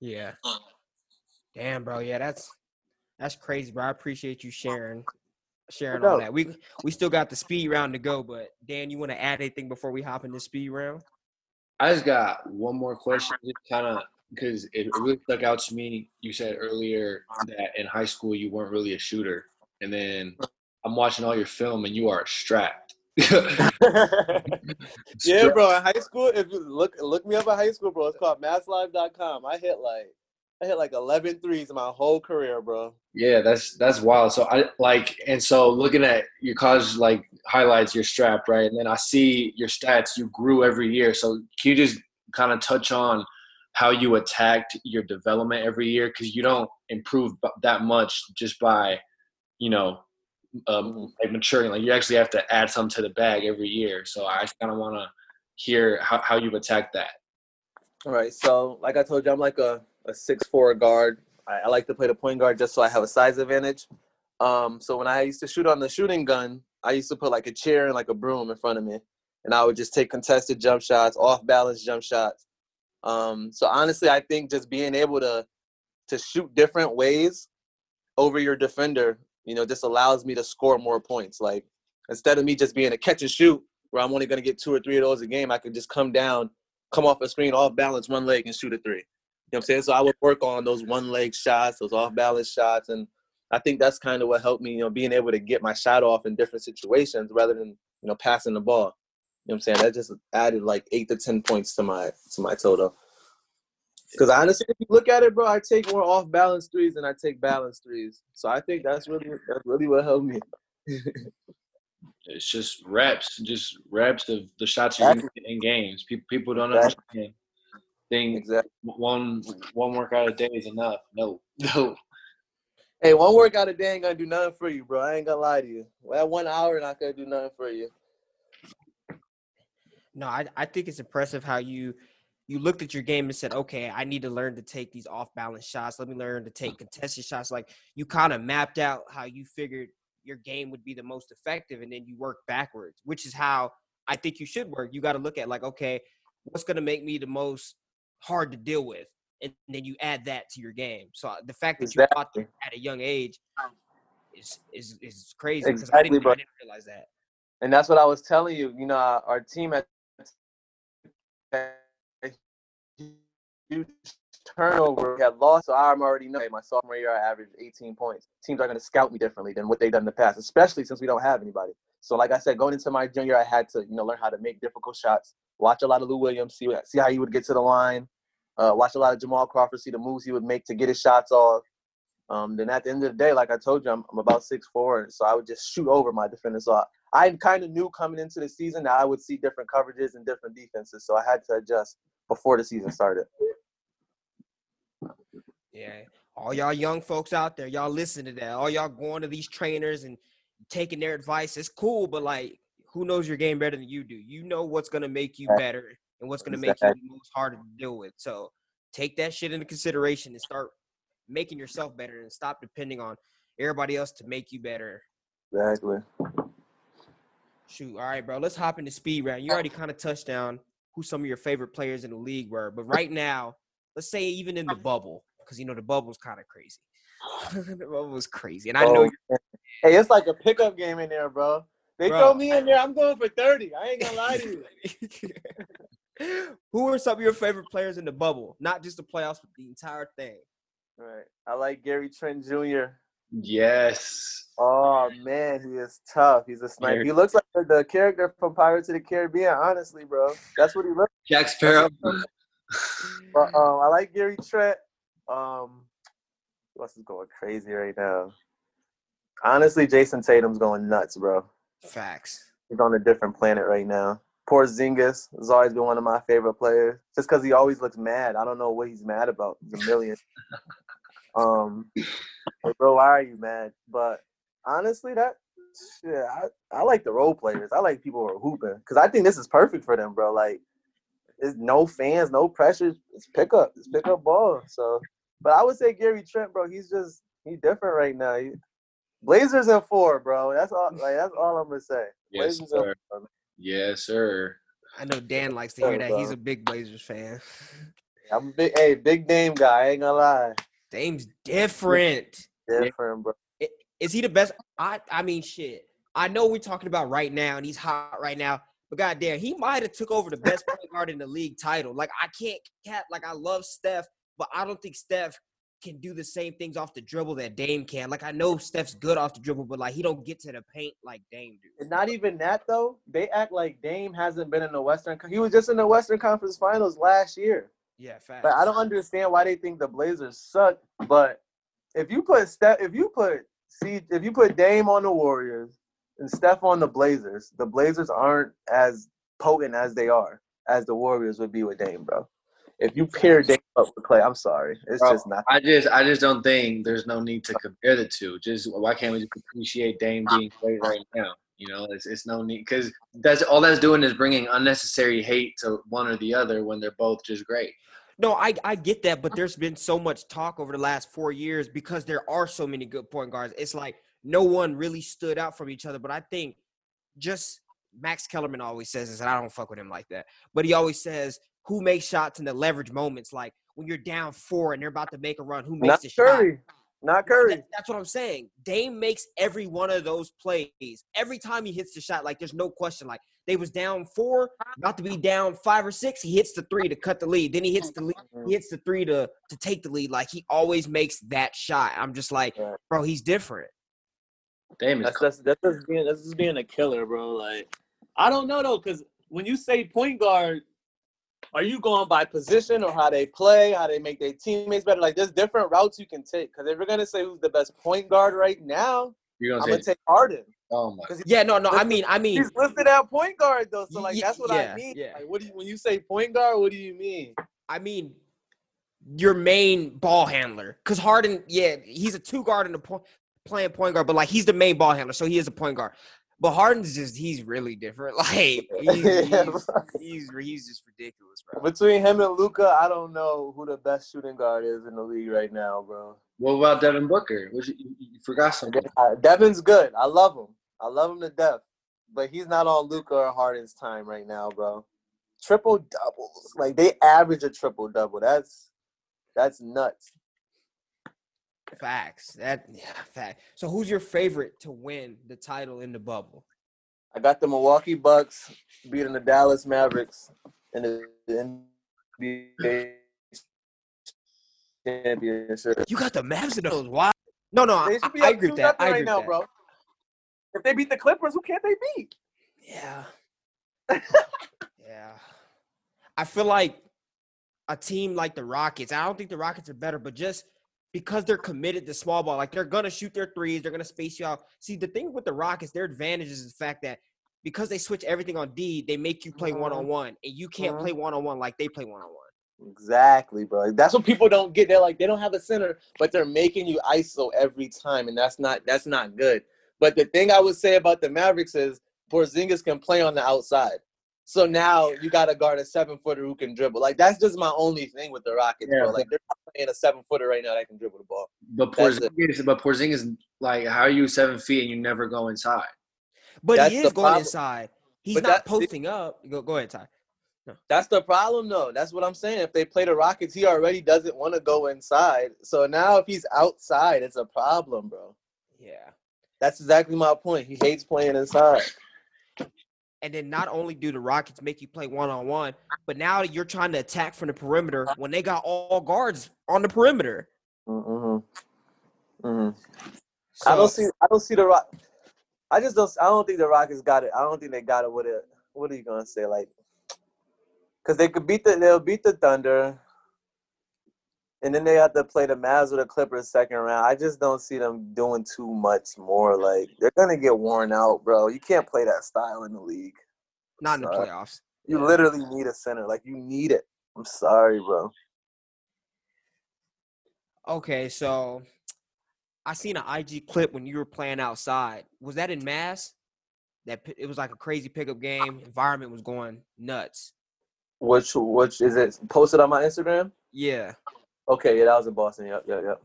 D: Yeah. Damn, bro. Yeah, that's that's crazy, bro. I appreciate you sharing sharing all that. We we still got the speed round to go, but Dan, you want to add anything before we hop in the speed round?
B: I just got one more question, kind of because it really stuck out to me. You said earlier that in high school you weren't really a shooter, and then I'm watching all your film and you are strapped.
F: yeah, bro. In high school, if you look look me up at high school, bro, it's called masslive.com. I hit like I hit like 11 threes in my whole career, bro.
B: Yeah, that's that's wild. So I like, and so looking at your college like highlights, you're strapped, right? And then I see your stats. You grew every year. So can you just kind of touch on how you attacked your development every year? Because you don't improve that much just by, you know, um, like maturing. Like you actually have to add something to the bag every year. So I kind of want to hear how how you've attacked that.
F: All right. So, like I told you, I'm like a, a six four guard. I, I like to play the point guard just so I have a size advantage. Um, so when I used to shoot on the shooting gun, I used to put like a chair and like a broom in front of me, and I would just take contested jump shots, off balance jump shots. Um, so honestly, I think just being able to to shoot different ways over your defender, you know, just allows me to score more points. Like instead of me just being a catch and shoot, where I'm only going to get two or three of those a game, I can just come down, come off a screen, off balance, one leg, and shoot a three. You know what I'm saying? So I would work on those one leg shots, those off balance shots, and I think that's kind of what helped me, you know, being able to get my shot off in different situations rather than you know passing the ball. You know what I'm saying? That just added like eight to ten points to my to my total. Because honestly, if you look at it, bro, I take more off balance threes than I take balance threes. So I think that's really that's really what helped me.
B: It's just reps, just reps of the shots get in games. People people don't understand. Think
F: Exactly.
B: one one workout a day is enough. No, no.
F: Hey, one workout a day ain't gonna do nothing for you, bro. I ain't gonna lie to you. Well, that one hour not gonna do nothing for you.
D: No, I I think it's impressive how you you looked at your game and said, okay, I need to learn to take these off balance shots. Let me learn to take contested shots. Like you kind of mapped out how you figured your game would be the most effective, and then you work backwards, which is how I think you should work. You got to look at like, okay, what's going to make me the most hard to deal with, and then you add that to your game. So the fact that you caught
F: Exactly.
D: that at a young age is is is crazy because I
F: Exactly,
D: didn't. I didn't realize that.
F: And that's what I was telling you. You know, our team had huge turnover. We had lost, so I'm already know my sophomore year I averaged 18 points. Teams are going to scout me differently than what they've done in the past, especially since we don't have anybody. So, like I said, going into my junior, I had to you know learn how to make difficult shots. Watch a lot of Lou Williams, see see how he would get to the line. Uh, watch a lot of Jamal Crawford, see the moves he would make to get his shots off. Um, then at the end of the day, like I told you, I'm, I'm about six four, and so I would just shoot over my defenders. So I, I kind of knew coming into the season that I would see different coverages and different defenses, so I had to adjust before the season started.
D: Yeah. All y'all young folks out there, y'all listen to that. All y'all going to these trainers and taking their advice. It's cool, but like, who knows your game better than you do? You know what's gonna make you better and what's gonna make you the most harder to deal with. So take that shit into consideration and start making yourself better and stop depending on everybody else to make you better.
F: Exactly.
D: Shoot. All right, bro. Let's hop into speed round. You already kind of touched down who some of your favorite players in the league were, but right now, let's say even in the bubble, because you know the bubble's kind of crazy. the bubble was crazy, and I know
F: Oh. Hey, it's like a pickup game in there, bro. They
D: Bro.
F: throw me in there, I'm going for 30. I ain't gonna lie to you.
D: Who are some of your favorite players in the bubble? Not just the playoffs, but the entire thing.
F: Right. I like Gary Trent Jr.
B: Yes.
F: Oh man, he is tough. He's a sniper. He looks like the, the character from Pirates of the Caribbean, honestly, bro. That's what he looks
B: Jack Sparrow.
F: But um, I like Gary Trent. Um, who else is going crazy right now? Honestly, Jayson Tatum's going nuts, bro.
D: Facts.
F: He's on a different planet right now. Porzingis has always been one of my favorite players, just because he always looks mad. I don't know what he's mad about. He's a million. um, like, bro, why are you mad? But honestly, that shit, I, I like the role players. I like people who are hooping because I think this is perfect for them, bro. Like, there's no fans, no pressure. It's pick up. It's pick up ball. So, but I would say Gary Trent, bro. He's just he's different right now. He, Blazers in four, bro. That's all. Like that's all I'm gonna say.
B: Yes,
F: Blazers in
B: sir.
F: four.
B: Yes, sir.
D: I know Dan likes to hear that. He's a big Blazers fan.
F: I'm a big, hey, big name guy. I ain't gonna lie.
D: Dame's different.
F: Different, bro.
D: Is he the best? I I mean, shit. I know we're talking about right now, and he's hot right now. But goddamn, he might have took over the best point guard in the league title. Like I can't cat. Like I love Steph, but I don't think Steph can do the same things off the dribble that Dame can. Like I know Steph's good off the dribble, but like he don't get to the paint like Dame do.
F: And not even that though. They act like Dame hasn't been in the Western. He was just in the Western Conference Finals last year.
D: Yeah, facts.
F: But I don't understand why they think the Blazers suck. But if you put Steph, if you put see, if you put Dame on the Warriors and Steph on the Blazers, the Blazers aren't as potent as they are as the Warriors would be with Dame, bro. If you pair Dame up with Klay, I'm sorry, it's
B: Bro,
F: just not.
B: I just I just don't think there's no need to compare the two. Just why can't we just appreciate Dame being great right now? You know, it's it's no need because that's all that's doing is bringing unnecessary hate to one or the other when they're both just great.
D: No, I, I get that, but there's been so much talk over the last four years because there are so many good point guards. It's like no one really stood out from each other. But I think just Max Kellerman always says this, and I don't fuck with him like that. But he always says, "Who makes shots in the leverage moments? Like when you're down four and they're about to make a run, who makes
F: Not
D: the shot?"
F: Curry. Not Curry.
D: That- that's what I'm saying. Dame makes every one of those plays. Every time he hits the shot, like there's no question. Like they was down four, about to be down five or six. He hits the three to cut the lead. Then he hits the lead. He mm. hits the three to to take the lead. Like he always makes that shot. I'm just like,
F: Right.
D: bro, he's different.
B: Dame is
E: That's that's that's just being that's just being a killer, bro. Like I don't know though, because when you say point guard,
F: Are you going by position or how they play, how they make their teammates better? Like there's different routes you can take. Because if you're gonna say who's the best point guard right now,
B: you're gonna
F: I'm
B: gonna
F: gonna take Harden.
B: oh my
F: 'Cause
D: Yeah, no, no. I mean, I mean,
F: He's listed at point guard though, so like
D: Ye-
F: that's what
D: yeah,
F: I mean.
D: yeah.
F: Like, what do you when you say point guard? What do you mean?
D: I mean, your main ball handler. Because Harden, yeah, he's a two guard and a point, playing point guard, but like he's the main ball handler, so he is a point guard. But Harden's just he's really different. Like he's
F: Yeah,
D: he's,
F: bro.
D: he's, he's just ridiculous, bro.
F: Between him and Luka, I don't know who the best shooting guard is in the league right now, bro.
B: What about Devin Booker? What you, you you forgot something.
F: Uh, Devin's good. I love him. I love him to death. But he's not on Luka or Harden's time right now, bro. Triple doubles. Like they average a triple double. That's that's nuts.
D: Facts. That yeah, fact. So who's your favorite to win the title in the bubble?
F: I got the Milwaukee Bucks beating the Dallas Mavericks in the NBA championship.
D: You got the Mavs in those. Why? No, no, I,
F: They should be
D: I
F: up
D: agree with that. I
F: right
D: agree
F: now,
D: with that.
F: bro. If they beat the Clippers, who can't they beat?
D: Yeah. yeah. I feel like a team like the Rockets, I don't think the Rockets are better, but just because they're committed to small ball, like they're gonna shoot their threes, they're gonna space you out. See, the thing with the Rockets, their advantage is the fact that because they switch everything on D, they make you play one on one, and you can't
F: Mhm.
D: play one on one like they play one on one.
F: Exactly, bro. That's what people don't get. They're like they don't have a center, but they're making you ISO every time, and that's not that's not good. But the thing I would say about the Mavericks is Porzingis can play on the outside. So now you got to guard a seven footer who can dribble. Like that's just my only thing with the Rockets,
B: Yeah,
F: bro. Like they're not playing a seven footer right now that can dribble the ball.
B: But
F: That's it.
B: Porzingis, but Porzingis, like, how are you seven feet and you never go inside?
D: But
F: That's
D: he is going
F: problem.
D: inside. He's
F: But
D: not
F: that- see-
D: posting up. Go, go ahead, Ty.
F: That's the problem, though. That's what I'm saying. If they play the Rockets, he already doesn't want to go inside. So now, if he's outside, it's a problem, bro.
D: Yeah.
F: That's exactly my point. He hates playing inside.
D: And then not only do the Rockets make you play one on one, but now you're trying to attack from the perimeter when they got all guards on the perimeter.
F: Mm-hmm. Mm-hmm.
D: So,
F: I don't see. I don't see the Rock. I just don't. I don't think the Rockets got it. I don't think they got it with it. What are you gonna say? Like, because they could beat the. They'll beat the Thunder. And then they have to play the Mavs or the Clippers second round. I just don't see them doing too much more. Like they're gonna get worn out, bro. You can't play that style in the league.
D: not in the playoffs.
F: You literally need a center. Like you need it. I'm sorry, bro.
D: Okay, so I seen an IG clip when you were playing outside. Was that in Mass? That it was like a crazy pickup game. Environment was going nuts.
F: Which which is it posted on my Instagram?
D: Yeah.
F: Okay, yeah, that was in Boston. Yep, yep, yep.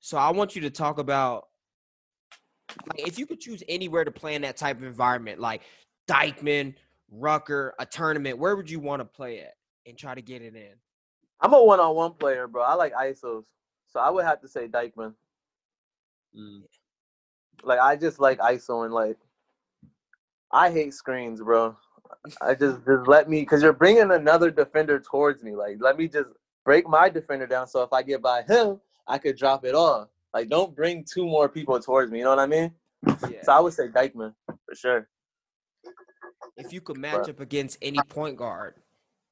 D: So I want you to talk about like, if you could choose anywhere to play in that type of environment, like Dyckman, Rucker, a tournament, where would you want to play at and try to get it in?
F: I'm a one-on-one player, bro. I like ISOs, so I would have to say Dyckman.
B: Mm.
F: Like I just like ISO and like I hate screens, bro. I just just let me because you're bringing another defender towards me. Like let me just break my defender down so if I get by him, I could drop it off. Like don't bring two more people towards me. You know what I mean?
D: Yeah.
F: So I would say Dyckman for sure.
D: if you could match up against any point guard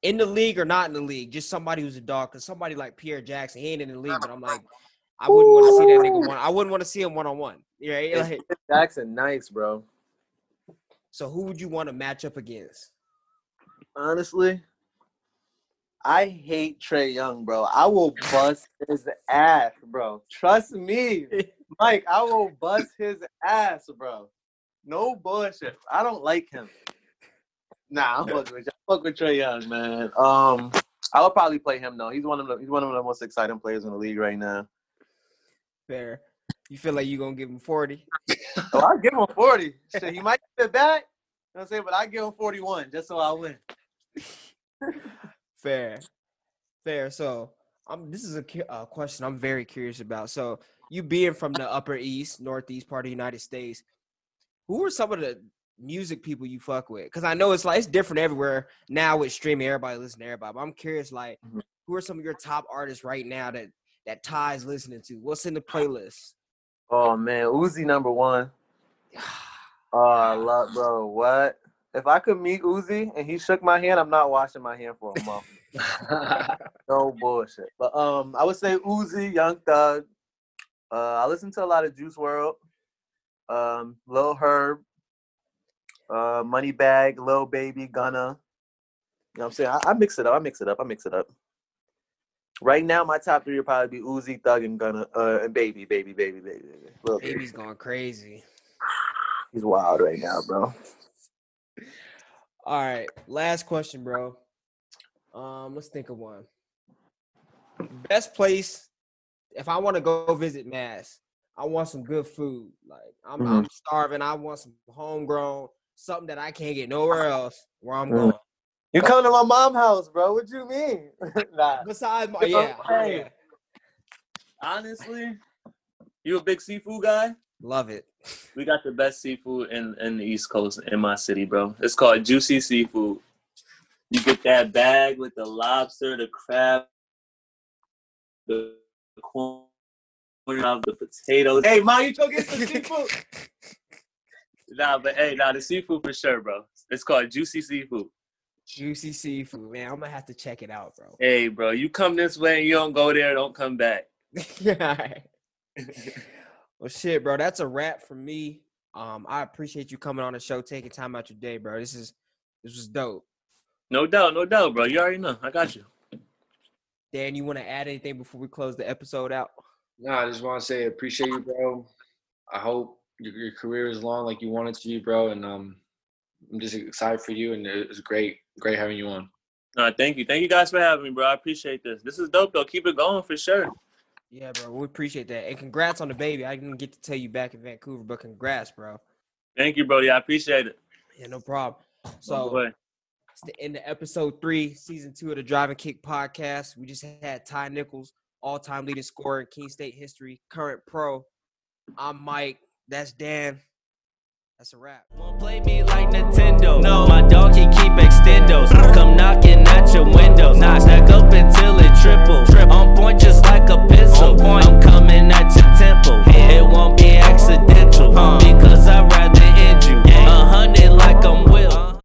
D: in the league or not in the league, just somebody who's a dog, because somebody like Pierre Jackson, he ain't in the league, but I'm like, I wouldn't want to see that nigga one. I wouldn't want to see him one on one. Yeah, yeah, like,
F: Jackson, nice, bro.
D: so who would you want to match up against?
F: Honestly, I hate Trae Young, bro. I will bust his ass, bro. Trust me, Mike. I will bust his ass, bro. No bullshit. I don't like him. Nah, I'm fucking with you. I fuck with Trae Young, man. Um, I would probably play him though. He's one of the he's one of the most exciting players in the league right now.
D: Fair. You feel like you gonna give him forty?
F: Oh, I give him forty. Shit, he might get it back. You know what I'm saying? But I give him forty one just so I win.
D: Fair, fair. So, um, this is a cu- uh, question I'm very curious about. So, you being from the Upper East, Northeast part of the United States, who are some of the music people you fuck with? Because I know it's like it's different everywhere now with streaming. Everybody listen to everybody. But I'm curious, like,
F: Mhm.
D: who are some of your top artists right now that that Ty's listening to? What's in the playlist?
F: Oh man, Uzi number one. Oh, I love, bro. What? If I could meet Uzi and he shook my hand, I'm not washing my hand for a month. no bullshit. But um, I would say Uzi, Young Thug. Uh, I listen to a lot of Juice WRLD, um, Lil Herb, uh, Moneybag, Lil Baby, Gunna. You know what I'm saying? I, I mix it up. I mix it up. I mix it up. Right now, my top three would probably be Uzi, Thug, and Gunna, uh, and Baby, Baby, Baby, Baby, Baby. Lil Baby.
D: Baby's going crazy.
F: He's wild right now, bro.
D: All right, last question, bro. Um, let's think of one. Best place if I want to go visit Mass, I want some good food. Like I'm, I'm
F: Mhm.
D: starving. I want some homegrown, something that I can't get nowhere else where I'm
F: Mhm.
D: going.
F: You come to my mom's house, bro. What you mean? nah.
D: Besides, my, yeah,
F: okay.
D: yeah,
E: Honestly, you a big seafood guy?
D: love it.
E: We got the best seafood in, in the East Coast in my city, bro. It's called Juicy Seafood. You get that bag with the lobster, the crab, the corn, the potatoes. Hey, mom, you go get some seafood. Nah, but hey, nah, the seafood for sure, bro. It's called Juicy Seafood.
D: Juicy seafood, man. I'm gonna have to check it out, bro.
E: Hey, bro, you come this way and you don't go there, don't come back.
D: yeah. Well, shit, bro. That's a wrap for me. Um, I appreciate you coming on the show, taking time out your day, bro. This is this was dope.
E: No doubt, no doubt, bro. You already know. I got you.
D: Dan, you want to add anything before we close the episode out?
B: No, I just want to say appreciate you, bro. I hope your, your career is long like you want it to be, bro. And um, I'm just excited for you, and it was great, great having you on.
E: No, thank you. Thank you guys for having me, bro. I appreciate this. This is dope, though. Keep it going for sure.
D: Yeah, bro. We appreciate that. And congrats on the baby. I didn't get to tell you back in Vancouver, but congrats, bro.
E: Thank you, Brody. I appreciate it.
D: Yeah, no problem.
E: Oh,
D: So
E: boy.
D: It's the end of episode three, season two of the Drive and Kick podcast. We just had Ty Nichols, all time leading scorer in Keene State history, current pro. I'm Mike. That's Dan. That's a wrap.
C: Play me like Nintendo. No, my dog keep extendos. Come knocking at your. Nah, stack up until it triple. Trip on point just like a. I'm coming at your temple. It won't be accidental. Uh. Because